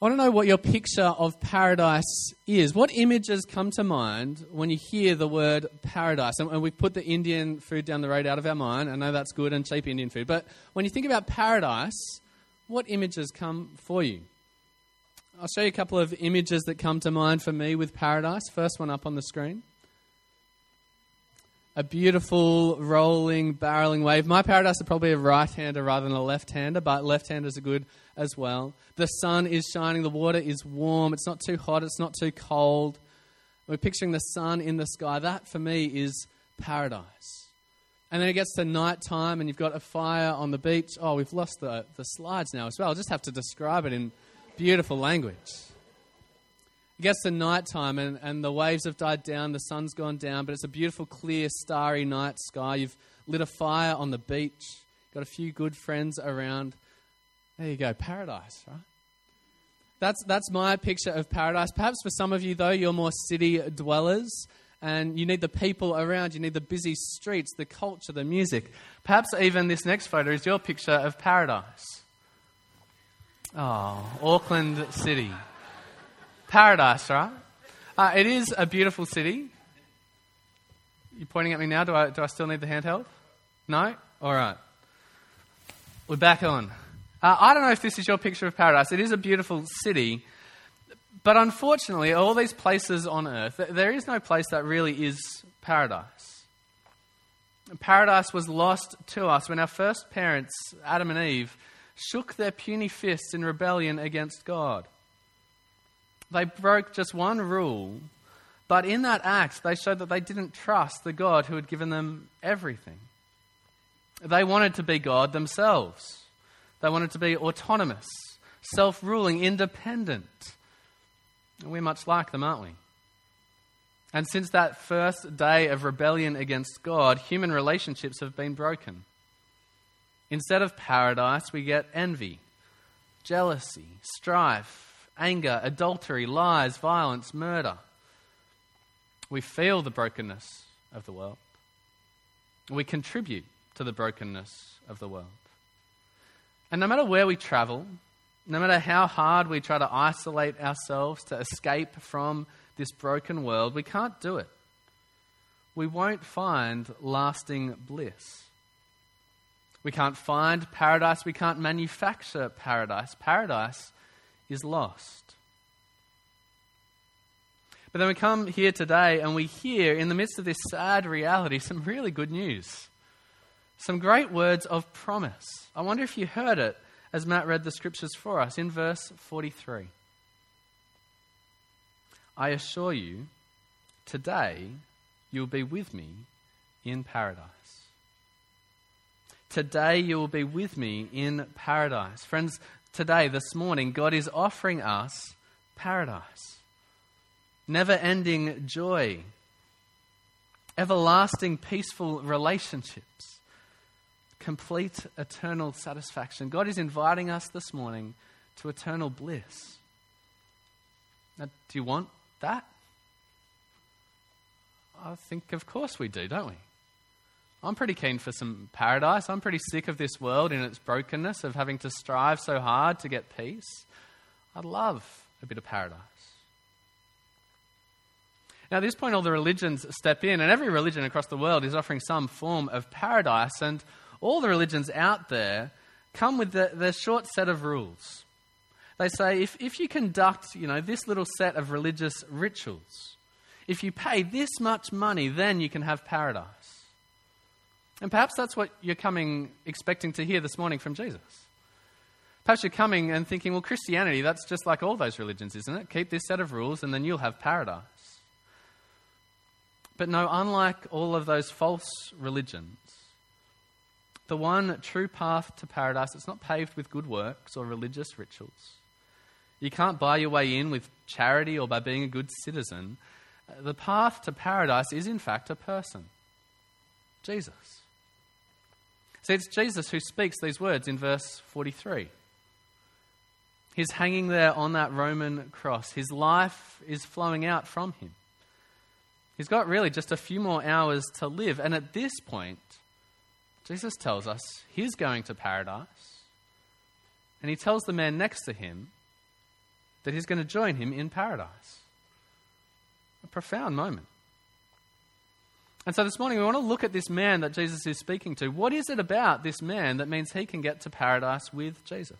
I want to know what your picture of paradise is. What images come to mind when you hear the word paradise? And, and we put the Indian food down the road out of our mind. I know that's good and cheap Indian food. But when you think about paradise, what images come for you? I'll show you a couple of images that come to mind for me with paradise. First one up on the screen. A beautiful rolling, barreling wave. My paradise is probably a right hander rather than a left hander, but left handers are good as well. The sun is shining, the water is warm, it's not too hot, it's not too cold. We're picturing the sun in the sky. That for me is paradise. And then it gets to night time and you've got a fire on the beach. Oh, we've lost the, the slides now as well. I'll just have to describe it in beautiful language. It gets to night time and, and the waves have died down, the sun's gone down, but it's a beautiful, clear, starry night sky. You've lit a fire on the beach, got a few good friends around. There you go, paradise, right? That's, that's my picture of paradise. Perhaps for some of you, though, you're more city dwellers and you need the people around, you need the busy streets, the culture, the music. Perhaps even this next photo is your picture of paradise. Oh, Auckland City. Paradise, right? Uh, it is a beautiful city. You're pointing at me now. Do I, do I still need the handheld? No? All right. We're back on. Uh, I don't know if this is your picture of paradise. It is a beautiful city. But unfortunately, all these places on earth, there is no place that really is paradise. Paradise was lost to us when our first parents, Adam and Eve, shook their puny fists in rebellion against God. They broke just one rule, but in that act, they showed that they didn't trust the God who had given them everything. They wanted to be God themselves. They wanted to be autonomous, self ruling, independent. And We're much like them, aren't we? And since that first day of rebellion against God, human relationships have been broken. Instead of paradise, we get envy, jealousy, strife, anger, adultery, lies, violence, murder. We feel the brokenness of the world. We contribute to the brokenness of the world. And no matter where we travel, no matter how hard we try to isolate ourselves to escape from this broken world, we can't do it. We won't find lasting bliss. We can't find paradise. We can't manufacture paradise. Paradise is lost. But then we come here today and we hear, in the midst of this sad reality, some really good news some great words of promise. I wonder if you heard it as Matt read the scriptures for us in verse 43. I assure you, today you will be with me in paradise. Today you will be with me in paradise. Friends, today, this morning, God is offering us paradise. Never ending joy, everlasting peaceful relationships complete eternal satisfaction. God is inviting us this morning to eternal bliss. Now, do you want that? I think, of course, we do, don't we? I'm pretty keen for some paradise. I'm pretty sick of this world in its brokenness, of having to strive so hard to get peace. I'd love a bit of paradise. Now, at this point, all the religions step in, and every religion across the world is offering some form of paradise. And all the religions out there come with the, the short set of rules. They say if, if you conduct, you know, this little set of religious rituals, if you pay this much money, then you can have paradise. And perhaps that's what you're coming expecting to hear this morning from Jesus. Perhaps you're coming and thinking, well, Christianity, that's just like all those religions, isn't it? Keep this set of rules and then you'll have paradise. But no, unlike all of those false religions, the one true path to paradise, it's not paved with good works or religious rituals. You can't buy your way in with charity or by being a good citizen. The path to paradise is, in fact, a person Jesus. See, it's Jesus who speaks these words in verse 43. He's hanging there on that Roman cross. His life is flowing out from him. He's got really just a few more hours to live. And at this point, Jesus tells us he's going to paradise. And he tells the man next to him, that he's going to join him in paradise. A profound moment. And so this morning we want to look at this man that Jesus is speaking to. What is it about this man that means he can get to paradise with Jesus?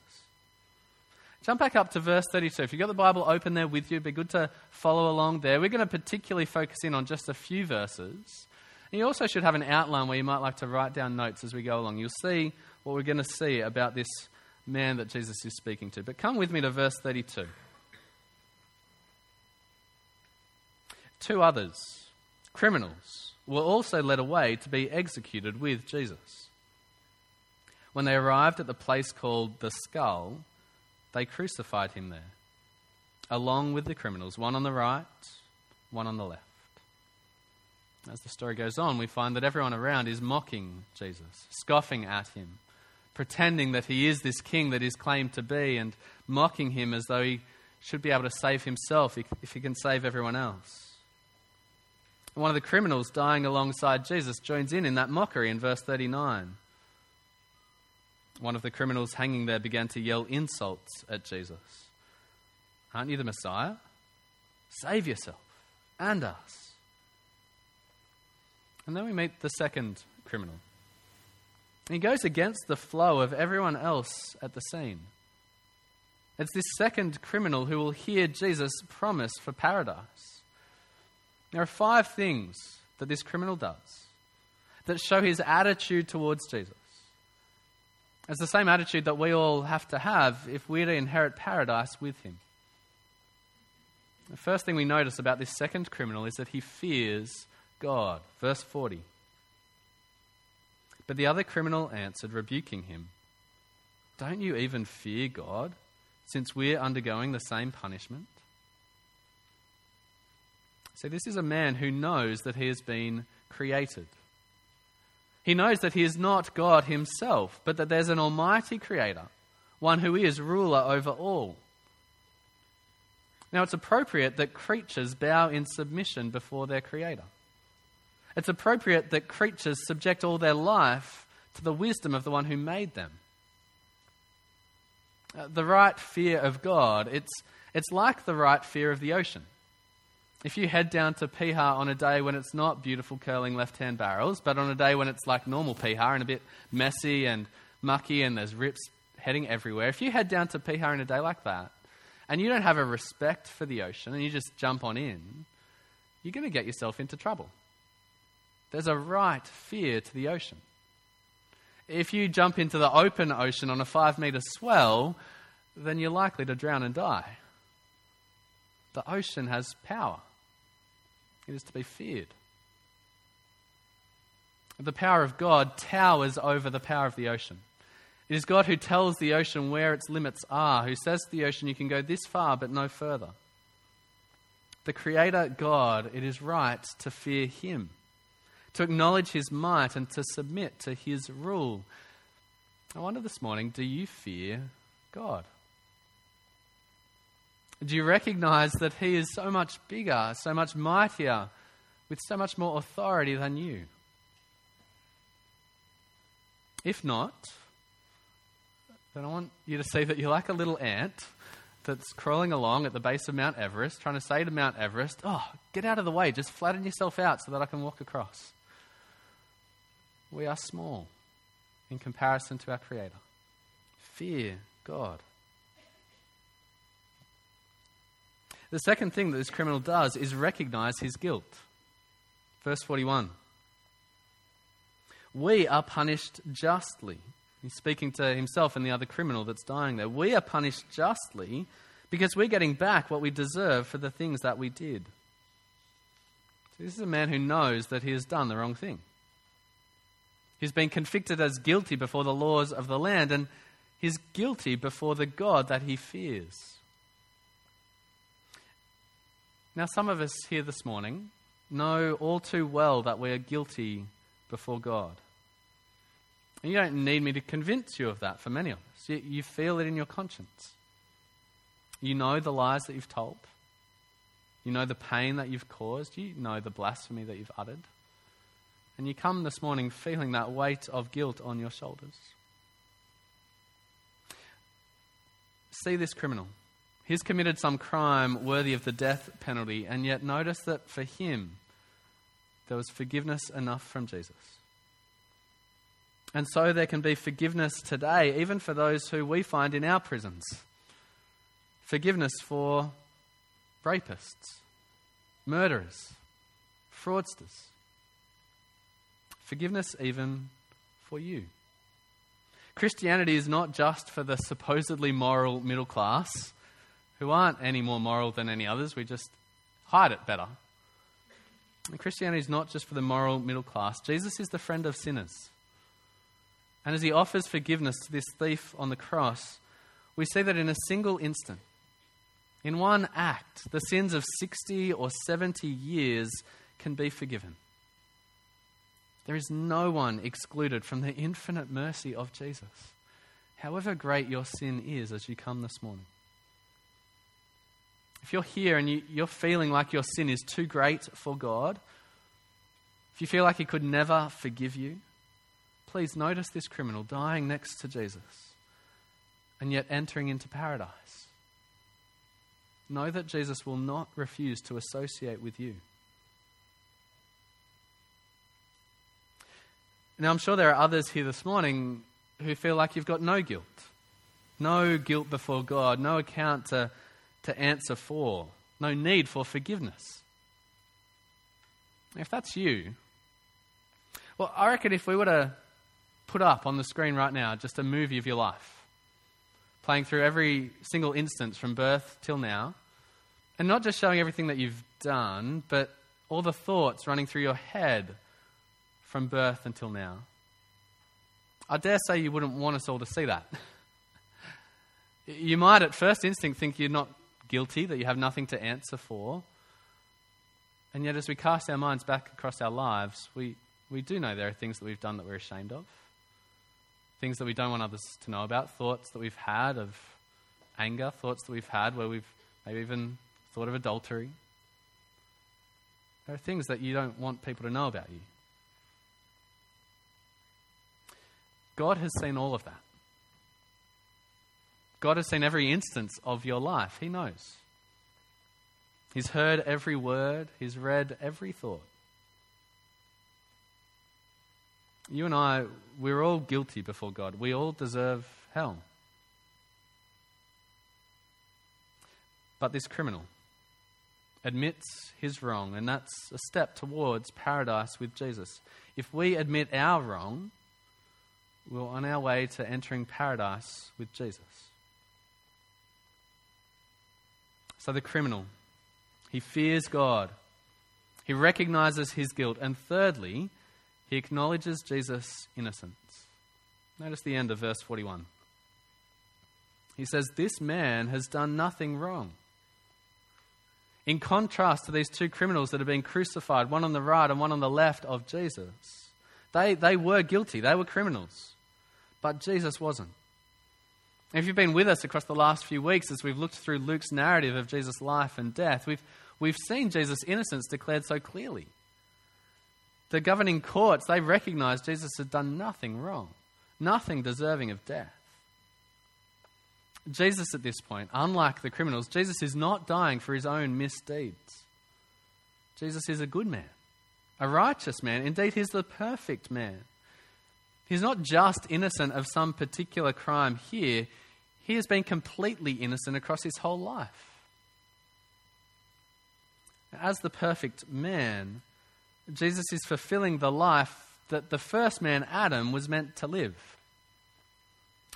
Jump back up to verse 32. If you've got the Bible open there with you, it'd be good to follow along there. We're going to particularly focus in on just a few verses. And you also should have an outline where you might like to write down notes as we go along. You'll see what we're going to see about this man that Jesus is speaking to. But come with me to verse 32. Two others, criminals, were also led away to be executed with Jesus. When they arrived at the place called the skull, they crucified him there, along with the criminals, one on the right, one on the left. As the story goes on, we find that everyone around is mocking Jesus, scoffing at him, pretending that he is this king that he's claimed to be, and mocking him as though he should be able to save himself if he can save everyone else. One of the criminals dying alongside Jesus joins in in that mockery in verse 39. One of the criminals hanging there began to yell insults at Jesus. Aren't you the Messiah? Save yourself and us. And then we meet the second criminal. He goes against the flow of everyone else at the scene. It's this second criminal who will hear Jesus' promise for paradise. There are five things that this criminal does that show his attitude towards Jesus. It's the same attitude that we all have to have if we're to inherit paradise with him. The first thing we notice about this second criminal is that he fears God. Verse 40. But the other criminal answered, rebuking him, Don't you even fear God, since we're undergoing the same punishment? See, this is a man who knows that he has been created. He knows that he is not God himself, but that there's an almighty creator, one who is ruler over all. Now, it's appropriate that creatures bow in submission before their creator. It's appropriate that creatures subject all their life to the wisdom of the one who made them. Uh, the right fear of God, it's, it's like the right fear of the ocean. If you head down to Piha on a day when it's not beautiful curling left hand barrels, but on a day when it's like normal Piha and a bit messy and mucky and there's rips heading everywhere, if you head down to Piha in a day like that and you don't have a respect for the ocean and you just jump on in, you're going to get yourself into trouble. There's a right fear to the ocean. If you jump into the open ocean on a five meter swell, then you're likely to drown and die. The ocean has power, it is to be feared. The power of God towers over the power of the ocean. It is God who tells the ocean where its limits are, who says to the ocean, you can go this far but no further. The Creator God, it is right to fear Him to acknowledge his might and to submit to his rule. I wonder this morning do you fear God? Do you recognize that he is so much bigger, so much mightier, with so much more authority than you? If not, then I want you to see that you're like a little ant that's crawling along at the base of Mount Everest, trying to say to Mount Everest, Oh, get out of the way, just flatten yourself out so that I can walk across we are small in comparison to our Creator. Fear God. The second thing that this criminal does is recognize his guilt. Verse 41. We are punished justly. He's speaking to himself and the other criminal that's dying there. We are punished justly because we're getting back what we deserve for the things that we did. So this is a man who knows that he has done the wrong thing. He's been convicted as guilty before the laws of the land, and he's guilty before the God that he fears. Now, some of us here this morning know all too well that we are guilty before God. And you don't need me to convince you of that for many of us. You, you feel it in your conscience. You know the lies that you've told. You know the pain that you've caused. You know the blasphemy that you've uttered. And you come this morning feeling that weight of guilt on your shoulders. See this criminal. He's committed some crime worthy of the death penalty, and yet notice that for him, there was forgiveness enough from Jesus. And so there can be forgiveness today, even for those who we find in our prisons. Forgiveness for rapists, murderers, fraudsters. Forgiveness even for you. Christianity is not just for the supposedly moral middle class who aren't any more moral than any others. We just hide it better. And Christianity is not just for the moral middle class. Jesus is the friend of sinners. And as he offers forgiveness to this thief on the cross, we see that in a single instant, in one act, the sins of 60 or 70 years can be forgiven. There is no one excluded from the infinite mercy of Jesus, however great your sin is as you come this morning. If you're here and you, you're feeling like your sin is too great for God, if you feel like He could never forgive you, please notice this criminal dying next to Jesus and yet entering into paradise. Know that Jesus will not refuse to associate with you. Now, I'm sure there are others here this morning who feel like you've got no guilt. No guilt before God, no account to to answer for, no need for forgiveness. If that's you, well, I reckon if we were to put up on the screen right now just a movie of your life, playing through every single instance from birth till now, and not just showing everything that you've done, but all the thoughts running through your head from birth until now. I dare say you wouldn't want us all to see that. you might at first instinct think you're not guilty, that you have nothing to answer for. And yet, as we cast our minds back across our lives, we, we do know there are things that we've done that we're ashamed of, things that we don't want others to know about, thoughts that we've had of anger, thoughts that we've had where we've maybe even thought of adultery. There are things that you don't want people to know about you. God has seen all of that. God has seen every instance of your life. He knows. He's heard every word, He's read every thought. You and I, we're all guilty before God. We all deserve hell. But this criminal admits his wrong, and that's a step towards paradise with Jesus. If we admit our wrong, we're on our way to entering paradise with Jesus. So the criminal, he fears God. He recognizes his guilt. And thirdly, he acknowledges Jesus' innocence. Notice the end of verse 41. He says, This man has done nothing wrong. In contrast to these two criminals that have been crucified, one on the right and one on the left of Jesus, they, they were guilty, they were criminals. But Jesus wasn't. If you've been with us across the last few weeks as we've looked through Luke's narrative of Jesus' life and death, we've, we've seen Jesus' innocence declared so clearly. The governing courts, they recognized Jesus had done nothing wrong, nothing deserving of death. Jesus, at this point, unlike the criminals, Jesus is not dying for his own misdeeds. Jesus is a good man, a righteous man. Indeed, he's the perfect man. He's not just innocent of some particular crime here, he has been completely innocent across his whole life. As the perfect man, Jesus is fulfilling the life that the first man, Adam, was meant to live.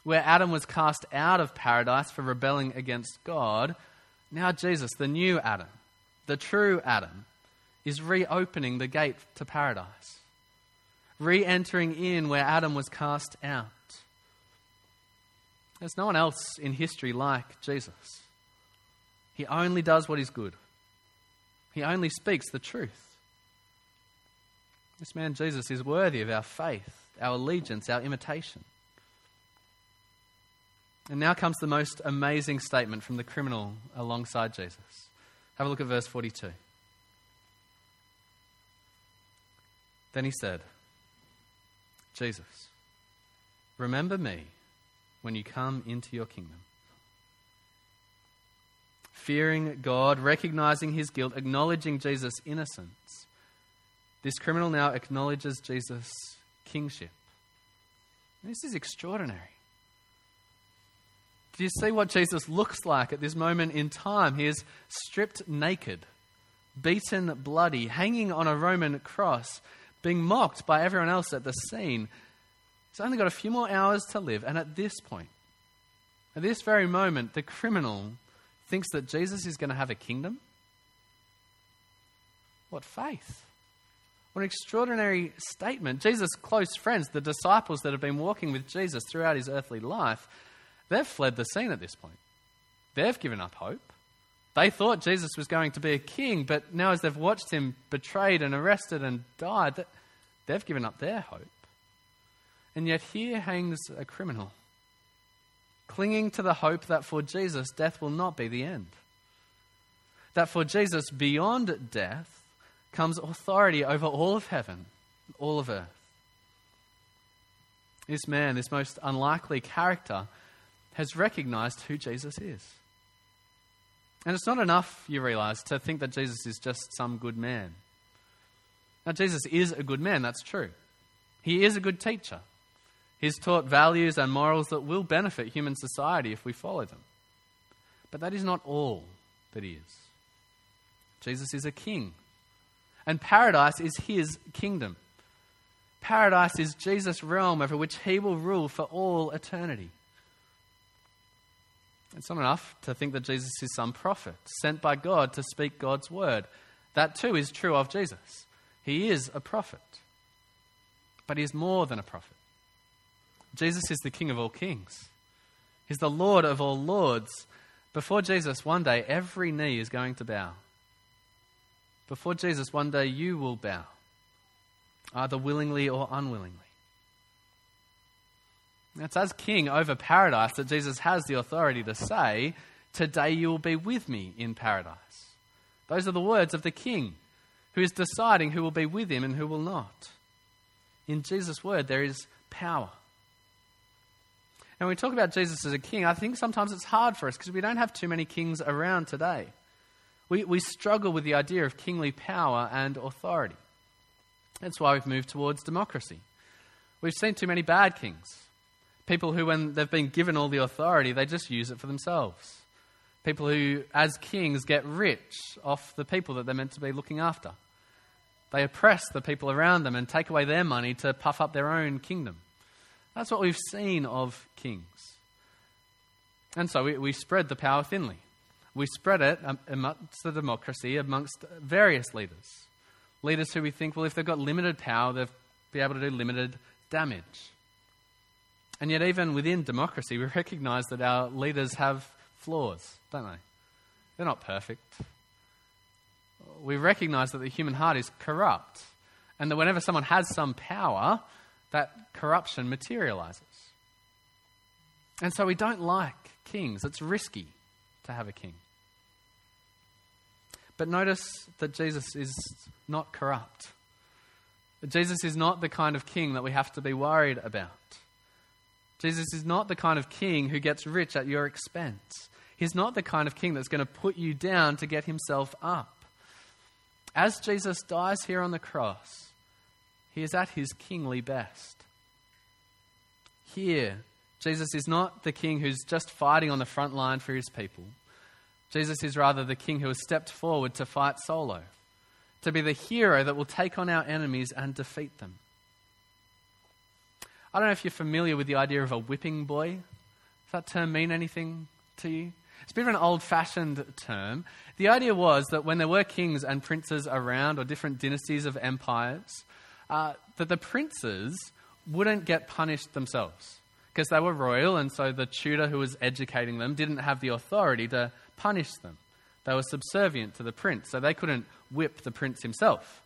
Where Adam was cast out of paradise for rebelling against God, now Jesus, the new Adam, the true Adam, is reopening the gate to paradise re entering in where Adam was cast out. There's no one else in history like Jesus. He only does what is good, he only speaks the truth. This man, Jesus, is worthy of our faith, our allegiance, our imitation. And now comes the most amazing statement from the criminal alongside Jesus. Have a look at verse 42. Then he said, Jesus, remember me when you come into your kingdom. fearing God, recognizing his guilt, acknowledging Jesus' innocence, this criminal now acknowledges Jesus' kingship. This is extraordinary. Do you see what Jesus looks like at this moment in time? He is stripped naked, beaten bloody, hanging on a Roman cross, being mocked by everyone else at the scene. He's only got a few more hours to live, and at this point, at this very moment, the criminal thinks that Jesus is going to have a kingdom. What faith! What an extraordinary statement. Jesus' close friends, the disciples that have been walking with Jesus throughout his earthly life, they've fled the scene at this point. They've given up hope. They thought Jesus was going to be a king, but now as they've watched him betrayed and arrested and died, they've given up their hope. And yet here hangs a criminal, clinging to the hope that for Jesus, death will not be the end. That for Jesus, beyond death, comes authority over all of heaven, all of earth. This man, this most unlikely character, has recognized who Jesus is. And it's not enough, you realize, to think that Jesus is just some good man. Now, Jesus is a good man, that's true. He is a good teacher. He's taught values and morals that will benefit human society if we follow them. But that is not all that he is. Jesus is a king, and paradise is his kingdom. Paradise is Jesus' realm over which he will rule for all eternity. It's not enough to think that Jesus is some prophet sent by God to speak God's word. That too is true of Jesus. He is a prophet. But he is more than a prophet. Jesus is the King of all kings, He's the Lord of all lords. Before Jesus, one day every knee is going to bow. Before Jesus, one day you will bow, either willingly or unwillingly. It's as king over paradise that Jesus has the authority to say, Today you will be with me in paradise. Those are the words of the king who is deciding who will be with him and who will not. In Jesus' word, there is power. And when we talk about Jesus as a king, I think sometimes it's hard for us because we don't have too many kings around today. We, we struggle with the idea of kingly power and authority. That's why we've moved towards democracy. We've seen too many bad kings. People who, when they've been given all the authority, they just use it for themselves. People who, as kings, get rich off the people that they're meant to be looking after. They oppress the people around them and take away their money to puff up their own kingdom. That's what we've seen of kings. And so we, we spread the power thinly. We spread it amongst the democracy, amongst various leaders. Leaders who we think, well, if they've got limited power, they'll be able to do limited damage. And yet, even within democracy, we recognize that our leaders have flaws, don't they? They're not perfect. We recognize that the human heart is corrupt, and that whenever someone has some power, that corruption materializes. And so we don't like kings. It's risky to have a king. But notice that Jesus is not corrupt. Jesus is not the kind of king that we have to be worried about. Jesus is not the kind of king who gets rich at your expense. He's not the kind of king that's going to put you down to get himself up. As Jesus dies here on the cross, he is at his kingly best. Here, Jesus is not the king who's just fighting on the front line for his people. Jesus is rather the king who has stepped forward to fight solo, to be the hero that will take on our enemies and defeat them. I don't know if you're familiar with the idea of a whipping boy. Does that term mean anything to you? It's a bit of an old fashioned term. The idea was that when there were kings and princes around, or different dynasties of empires, uh, that the princes wouldn't get punished themselves because they were royal, and so the tutor who was educating them didn't have the authority to punish them. They were subservient to the prince, so they couldn't whip the prince himself.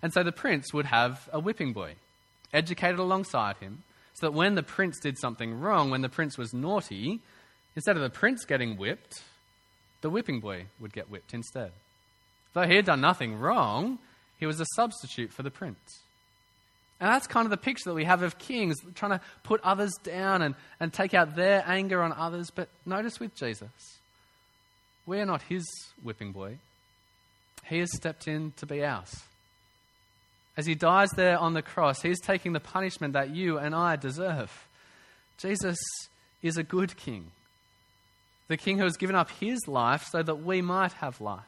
And so the prince would have a whipping boy educated alongside him, so that when the prince did something wrong, when the prince was naughty, instead of the prince getting whipped, the whipping boy would get whipped instead. Though he had done nothing wrong, he was a substitute for the prince. And that's kind of the picture that we have of kings trying to put others down and, and take out their anger on others. But notice with Jesus, We are not his whipping boy. He has stepped in to be ours. As he dies there on the cross, he's taking the punishment that you and I deserve. Jesus is a good king, the king who has given up his life so that we might have life.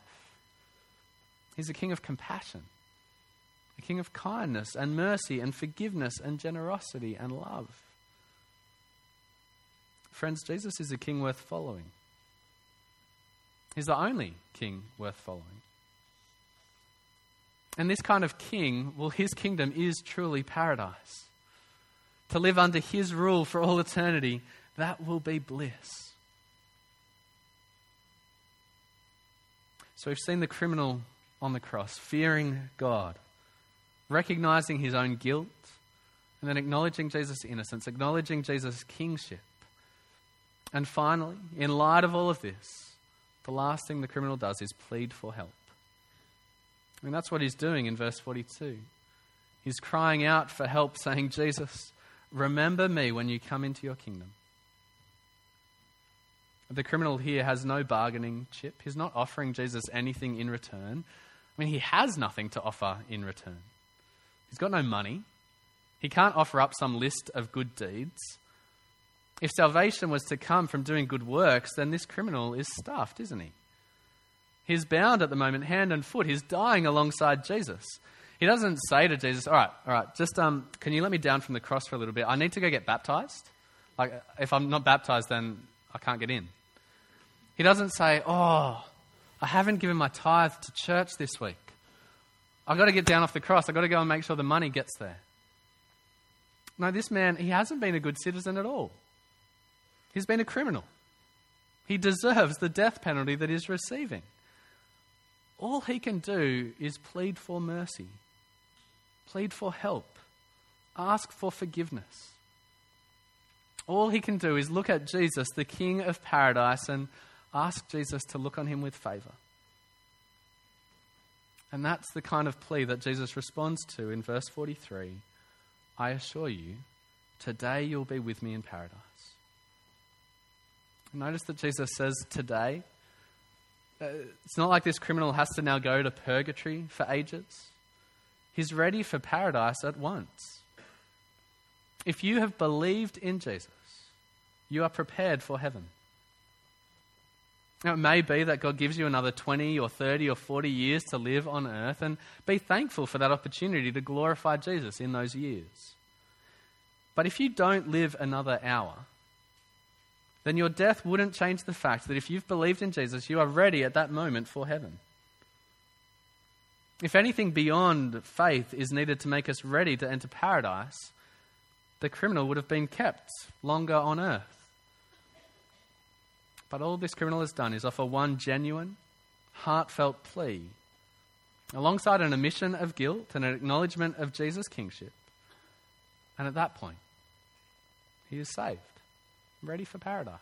He's a king of compassion, a king of kindness and mercy and forgiveness and generosity and love. Friends, Jesus is a king worth following. He's the only king worth following. And this kind of king, well, his kingdom is truly paradise. To live under his rule for all eternity, that will be bliss. So we've seen the criminal on the cross, fearing God, recognizing his own guilt, and then acknowledging Jesus' innocence, acknowledging Jesus' kingship. And finally, in light of all of this, the last thing the criminal does is plead for help. Mean, that's what he's doing in verse 42. He's crying out for help, saying, Jesus, remember me when you come into your kingdom. The criminal here has no bargaining chip. He's not offering Jesus anything in return. I mean, he has nothing to offer in return. He's got no money. He can't offer up some list of good deeds. If salvation was to come from doing good works, then this criminal is stuffed, isn't he? He's bound at the moment, hand and foot. He's dying alongside Jesus. He doesn't say to Jesus, All right, all right, just um, can you let me down from the cross for a little bit? I need to go get baptized. Like, if I'm not baptized, then I can't get in. He doesn't say, Oh, I haven't given my tithe to church this week. I've got to get down off the cross. I've got to go and make sure the money gets there. No, this man, he hasn't been a good citizen at all. He's been a criminal. He deserves the death penalty that he's receiving. All he can do is plead for mercy, plead for help, ask for forgiveness. All he can do is look at Jesus, the King of paradise, and ask Jesus to look on him with favor. And that's the kind of plea that Jesus responds to in verse 43 I assure you, today you'll be with me in paradise. Notice that Jesus says today. Uh, it's not like this criminal has to now go to purgatory for ages. He's ready for paradise at once. If you have believed in Jesus, you are prepared for heaven. Now, it may be that God gives you another 20 or 30 or 40 years to live on earth, and be thankful for that opportunity to glorify Jesus in those years. But if you don't live another hour, then your death wouldn't change the fact that if you've believed in Jesus, you are ready at that moment for heaven. If anything beyond faith is needed to make us ready to enter paradise, the criminal would have been kept longer on earth. But all this criminal has done is offer one genuine, heartfelt plea, alongside an admission of guilt and an acknowledgement of Jesus' kingship. And at that point, he is saved ready for paradise.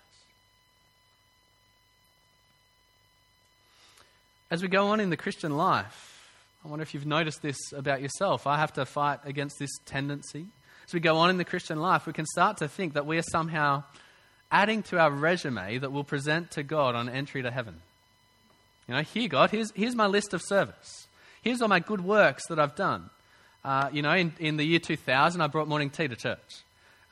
As we go on in the Christian life, I wonder if you've noticed this about yourself. I have to fight against this tendency. As we go on in the Christian life, we can start to think that we are somehow adding to our resume that we'll present to God on entry to heaven. You know, here, God, here's, here's my list of service. Here's all my good works that I've done. Uh, you know, in, in the year 2000, I brought morning tea to church.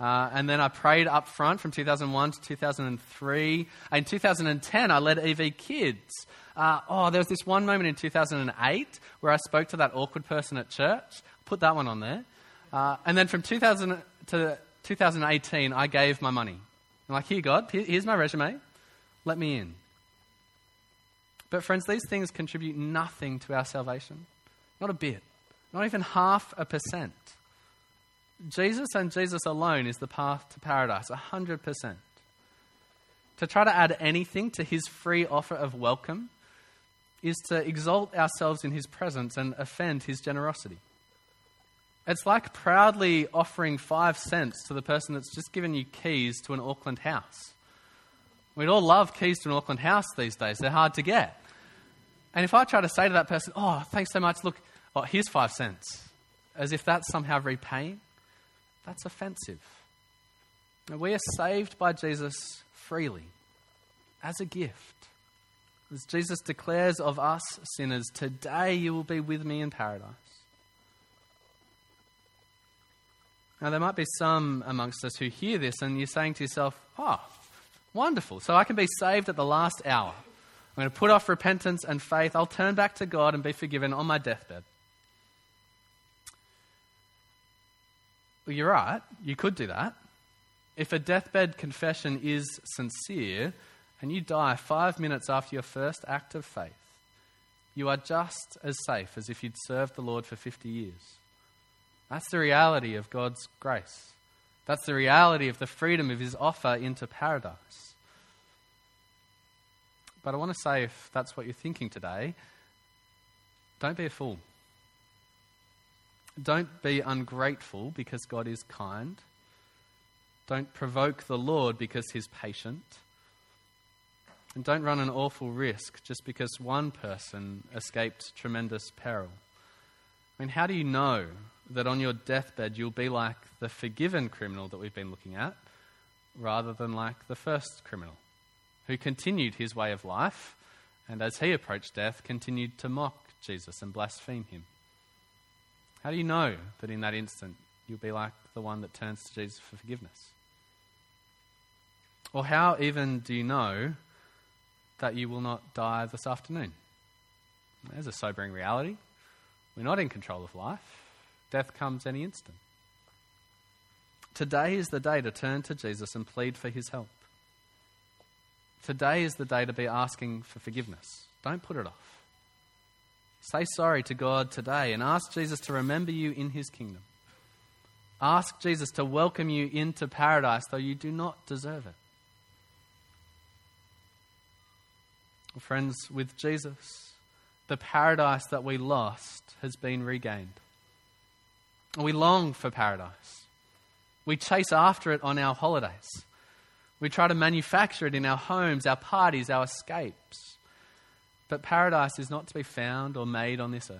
Uh, and then I prayed up front from 2001 to 2003. In 2010, I led EV Kids. Uh, oh, there was this one moment in 2008 where I spoke to that awkward person at church. Put that one on there. Uh, and then from 2000 to 2018, I gave my money. I'm like, here, God, here's my resume. Let me in. But, friends, these things contribute nothing to our salvation. Not a bit. Not even half a percent. Jesus and Jesus alone is the path to paradise, 100%. To try to add anything to his free offer of welcome is to exalt ourselves in his presence and offend his generosity. It's like proudly offering five cents to the person that's just given you keys to an Auckland house. We'd all love keys to an Auckland house these days, they're hard to get. And if I try to say to that person, Oh, thanks so much, look, oh, here's five cents, as if that's somehow repaying, that's offensive. we are saved by Jesus freely, as a gift. As Jesus declares of us sinners, today you will be with me in paradise. Now, there might be some amongst us who hear this and you're saying to yourself, oh, wonderful. So I can be saved at the last hour. I'm going to put off repentance and faith. I'll turn back to God and be forgiven on my deathbed. Well, you're right. You could do that. If a deathbed confession is sincere and you die five minutes after your first act of faith, you are just as safe as if you'd served the Lord for 50 years. That's the reality of God's grace. That's the reality of the freedom of his offer into paradise. But I want to say, if that's what you're thinking today, don't be a fool. Don't be ungrateful because God is kind. Don't provoke the Lord because he's patient. And don't run an awful risk just because one person escaped tremendous peril. I mean, how do you know that on your deathbed you'll be like the forgiven criminal that we've been looking at rather than like the first criminal who continued his way of life and as he approached death continued to mock Jesus and blaspheme him? How do you know that in that instant you'll be like the one that turns to Jesus for forgiveness? Or how even do you know that you will not die this afternoon? There's a sobering reality. We're not in control of life, death comes any instant. Today is the day to turn to Jesus and plead for his help. Today is the day to be asking for forgiveness. Don't put it off. Say sorry to God today and ask Jesus to remember you in his kingdom. Ask Jesus to welcome you into paradise, though you do not deserve it. Friends, with Jesus, the paradise that we lost has been regained. We long for paradise. We chase after it on our holidays. We try to manufacture it in our homes, our parties, our escapes. But paradise is not to be found or made on this earth.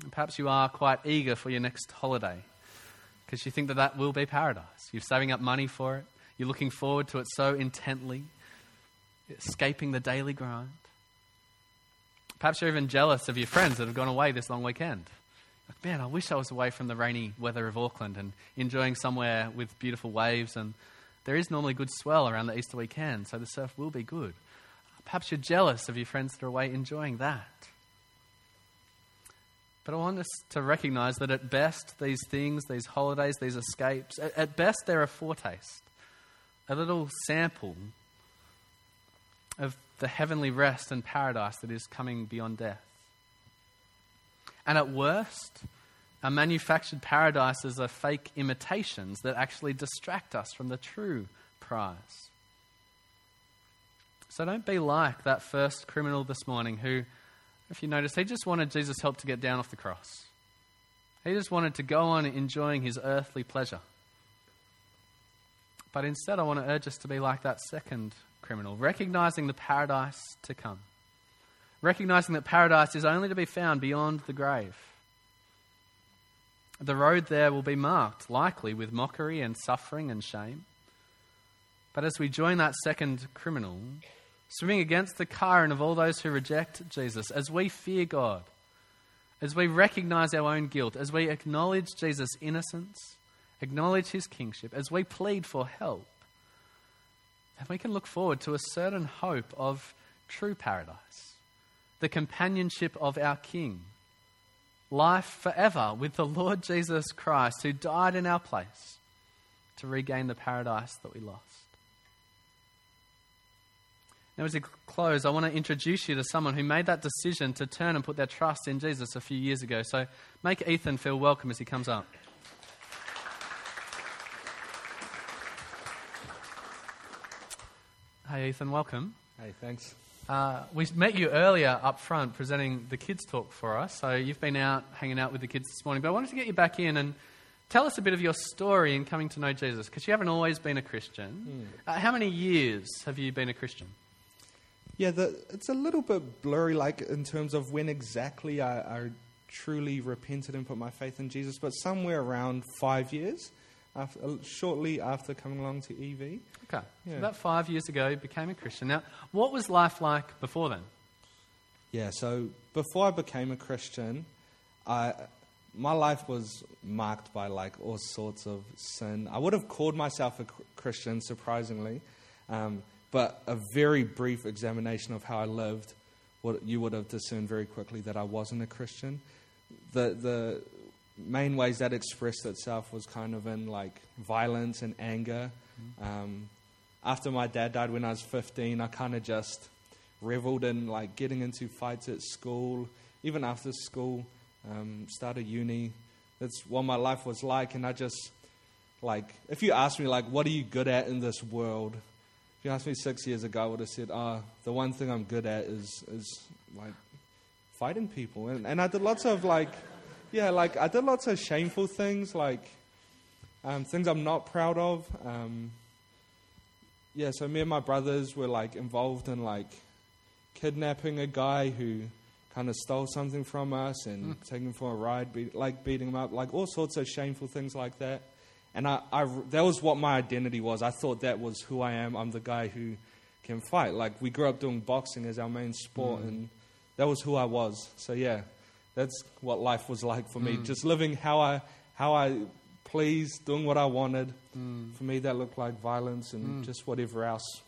And perhaps you are quite eager for your next holiday because you think that that will be paradise. You're saving up money for it, you're looking forward to it so intently, escaping the daily grind. Perhaps you're even jealous of your friends that have gone away this long weekend. Like, man, I wish I was away from the rainy weather of Auckland and enjoying somewhere with beautiful waves. And there is normally good swell around the Easter weekend, so the surf will be good. Perhaps you're jealous of your friends that are away enjoying that. But I want us to recognize that at best, these things, these holidays, these escapes, at, best, they're a foretaste, a little sample of the heavenly rest and paradise that is coming beyond death. And at worst, our manufactured paradises are fake imitations that actually distract us from the true prize. So don't be like that first criminal this morning who, if you notice, he just wanted Jesus' help to get down off the cross. He just wanted to go on enjoying his earthly pleasure. But instead, I want to urge us to be like that second criminal, recognizing the paradise to come, recognizing that paradise is only to be found beyond the grave. The road there will be marked, likely, with mockery and suffering and shame. But as we join that second criminal, swimming against the current of all those who reject Jesus, as we fear God, as we recognize our own guilt, as we acknowledge Jesus' innocence, acknowledge his kingship, as we plead for help, and we can look forward to a certain hope of true paradise, the companionship of our King, life forever with the Lord Jesus Christ, who died in our place to regain the paradise that we lost. Now, as we close, I want to introduce you to someone who made that decision to turn and put their trust in Jesus a few years ago. So make Ethan feel welcome as he comes up. Hey, Ethan, welcome. Hey, thanks. Uh, we met you earlier up front presenting the kids' talk for us. So you've been out hanging out with the kids this morning. But I wanted to get you back in and tell us a bit of your story in coming to know Jesus because you haven't always been a Christian. Mm. Uh, how many years have you been a Christian? Yeah, the, it's a little bit blurry, like in terms of when exactly I, I truly repented and put my faith in Jesus, but somewhere around five years. after, uh, shortly after coming along to EV. Okay. Yeah. So about five years ago, you became a Christian. Now, what was life like before then? Yeah, so before I became a Christian, I, my life was marked by like all sorts of sin. I would have called myself a Christian, surprisingly, um, but a very brief examination of how I lived, what you would have discerned very quickly that I wasn't a Christian. The the main ways that expressed itself was kind of in like violence and anger. Um, after my dad died when I was 15, I kind of just reveled in like getting into fights at school, even after school, um, started uni. That's what my life was like, and I just like if you ask me like what are you good at in this world, you asked me six years ago, I would have said, ah, the one thing I'm good at is is like fighting people, and and I did lots of like, yeah, like I did lots of shameful things, like um, things I'm not proud of. Um, yeah, so me and my brothers were like involved in like kidnapping a guy who kind of stole something from us and taking him for a ride, be, like beating him up, like all sorts of shameful things like that. And I, I, that was what my identity was. I thought that was who I am. I'm the guy who can fight. Like we grew up doing boxing as our main sport, mm. and that was who I was. So yeah, that's what life was like for me. Mm. Just living how I, how I pleased, doing what I wanted. Mm. For me, that looked like violence and just whatever else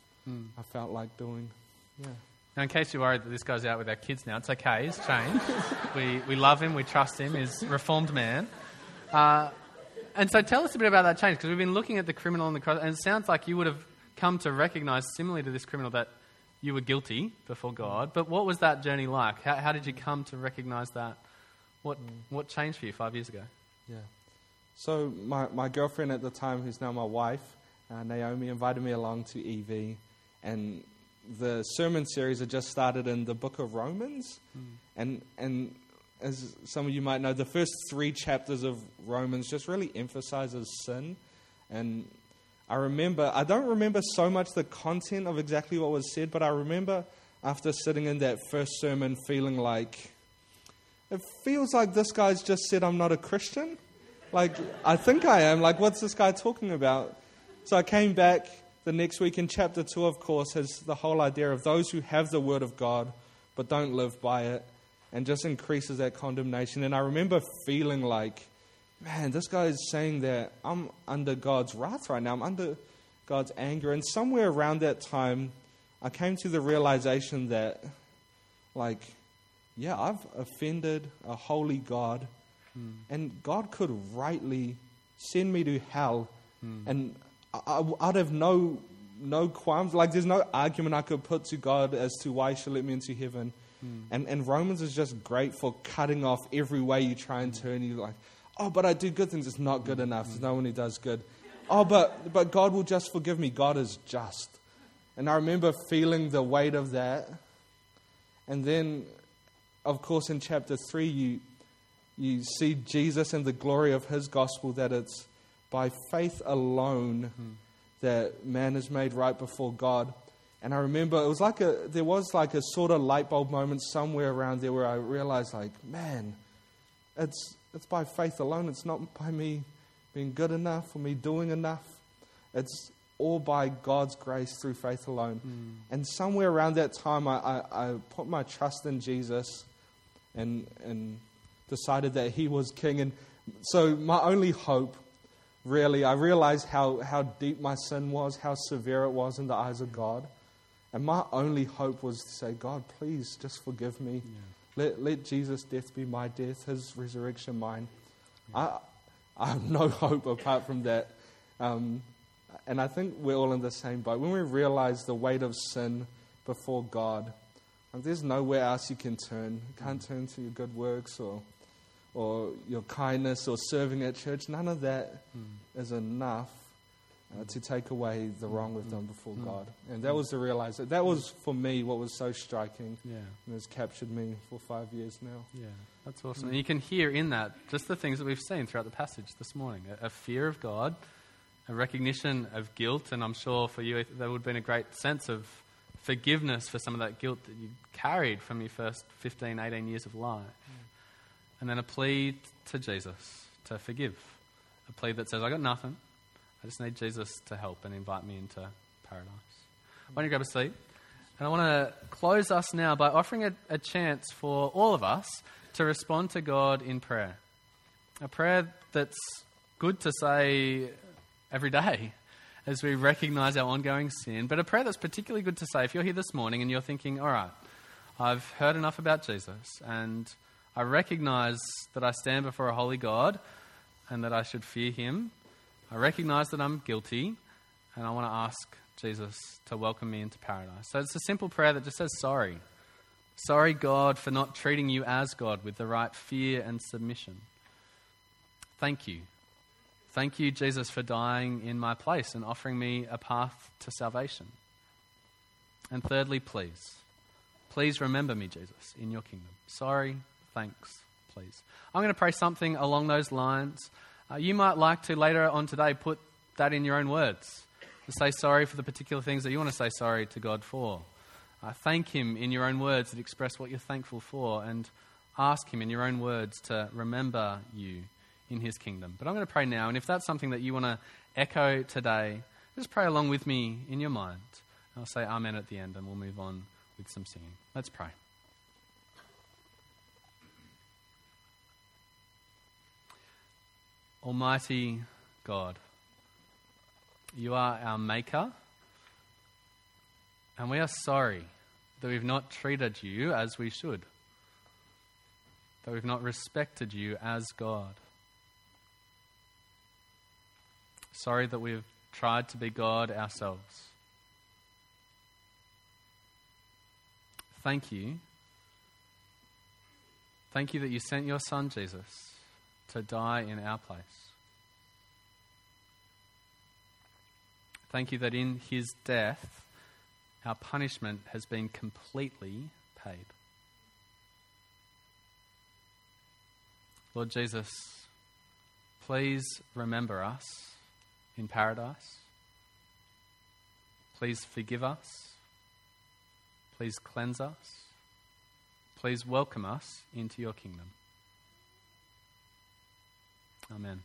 I felt like doing. Yeah. Now, in case you're worried that this guy's out with our kids now, it's okay. He's changed. we, we love him. We trust him. He's a reformed man. Uh, and so tell us a bit about that change, because we've been looking at the criminal on the cross, and it sounds like you would have come to recognize, similarly to this criminal, that you were guilty before God. But what was that journey like? How, how did you come to recognize that? What, what changed for you five years ago? Yeah. So my, my girlfriend at the time, who's now my wife, uh, Naomi, invited me along to EV, and the sermon series had just started in the book of Romans, and and as some of you might know, the first three chapters of Romans just really emphasizes sin, and I remember I don't remember so much the content of exactly what was said, but I remember after sitting in that first sermon feeling like it feels like this guy's just said I'm not a Christian. Like, I think I am. Like, what's this guy talking about? So I came back the next week in chapter 2, of course, has the whole idea of those who have the word of God but don't live by it and just increases that condemnation. And I remember feeling like, man, this guy is saying that I'm under God's wrath right now. I'm under God's anger. And somewhere around that time, I came to the realization that, like, yeah, I've offended a holy God, hmm. and God could rightly send me to hell, hmm. and I, I- I'd have no no qualms. Like, there's no argument I could put to God as to why He should let me into heaven. Hmm. And and Romans is just great for cutting off every way you try and hmm. turn. You like, oh, but I do good things. It's not good hmm. enough. There's no one who does good. Oh, but but God will just forgive me. God is just. And I remember feeling the weight of that. And then, of course, in chapter 3, you, you see Jesus and the glory of his gospel that it's by faith alone that man is made right before God. And I remember it was like a, there was like a sort of light bulb moment somewhere around there where I realized, like, man, it's, it's by faith alone. It's not by me being good enough or me doing enough. It's all by God's grace through faith alone. Mm. And somewhere around that time, I, I, I put my trust in Jesus and, and decided that He was King. And so my only hope, really, I realized how, how deep my sin was, how severe it was in the eyes of God. And my only hope was to say, God, please just forgive me. Let, let Jesus' death be my death, His resurrection mine. I, I have no hope apart from that. Um, and I think we're all in the same boat. When we realize the weight of sin before God, there's nowhere else you can turn. You can't turn to your good works or, or your kindness or serving at church. None of that is enough uh, to take away the wrong we've done before God. And that was the realization. That was, for me, what was so striking Yeah. and has captured me for five years now. Yeah, that's awesome. And you can hear in that just the things that we've seen throughout the passage this morning a, a fear of God, a recognition of guilt, and I'm sure for you there would have been a great sense of forgiveness for some of that guilt that you carried from your first 15, 18 years of life. And then a plea to Jesus to forgive. A plea that says, I got nothing, just need Jesus to help and invite me into paradise. Why don't you grab a seat? And I want to close us now by offering a, a chance for all of us to respond to God in prayer. A prayer that's good to say every day as we recognize our ongoing sin, but a prayer that's particularly good to say if you're here this morning and you're thinking, all right, I've heard enough about Jesus and I recognize that I stand before a holy God and that I should fear him. I recognize that I'm guilty and I want to ask Jesus to welcome me into paradise. So it's a simple prayer that just says sorry. Sorry, God, for not treating you as God with the right fear and submission. Thank you. Thank you, Jesus, for dying in my place and offering me a path to salvation. And thirdly, please, please remember me, Jesus, in your kingdom. Sorry, thanks, please. I'm going to pray something along those lines. Uh, you might like to later on today put that in your own words to say sorry for the particular things that you want to say sorry to God for. Uh, thank Him in your own words that express what you're thankful for, and ask Him in your own words to remember you in His kingdom. But I'm going to pray now, and if that's something that you want to echo today, just pray along with me in your mind. I'll say Amen at the end, and we'll move on with some singing. Let's pray. Almighty God, you are our Maker, and we are sorry that we've not treated you as we should, that we've not respected you as God. Sorry that we've tried to be God ourselves. Thank you. Thank you that you sent your Son, Jesus, to die in our place. Thank you that in his death, our punishment has been completely paid. Lord Jesus, please remember us in paradise. Please forgive us. Please cleanse us. Please welcome us into your kingdom. Amen.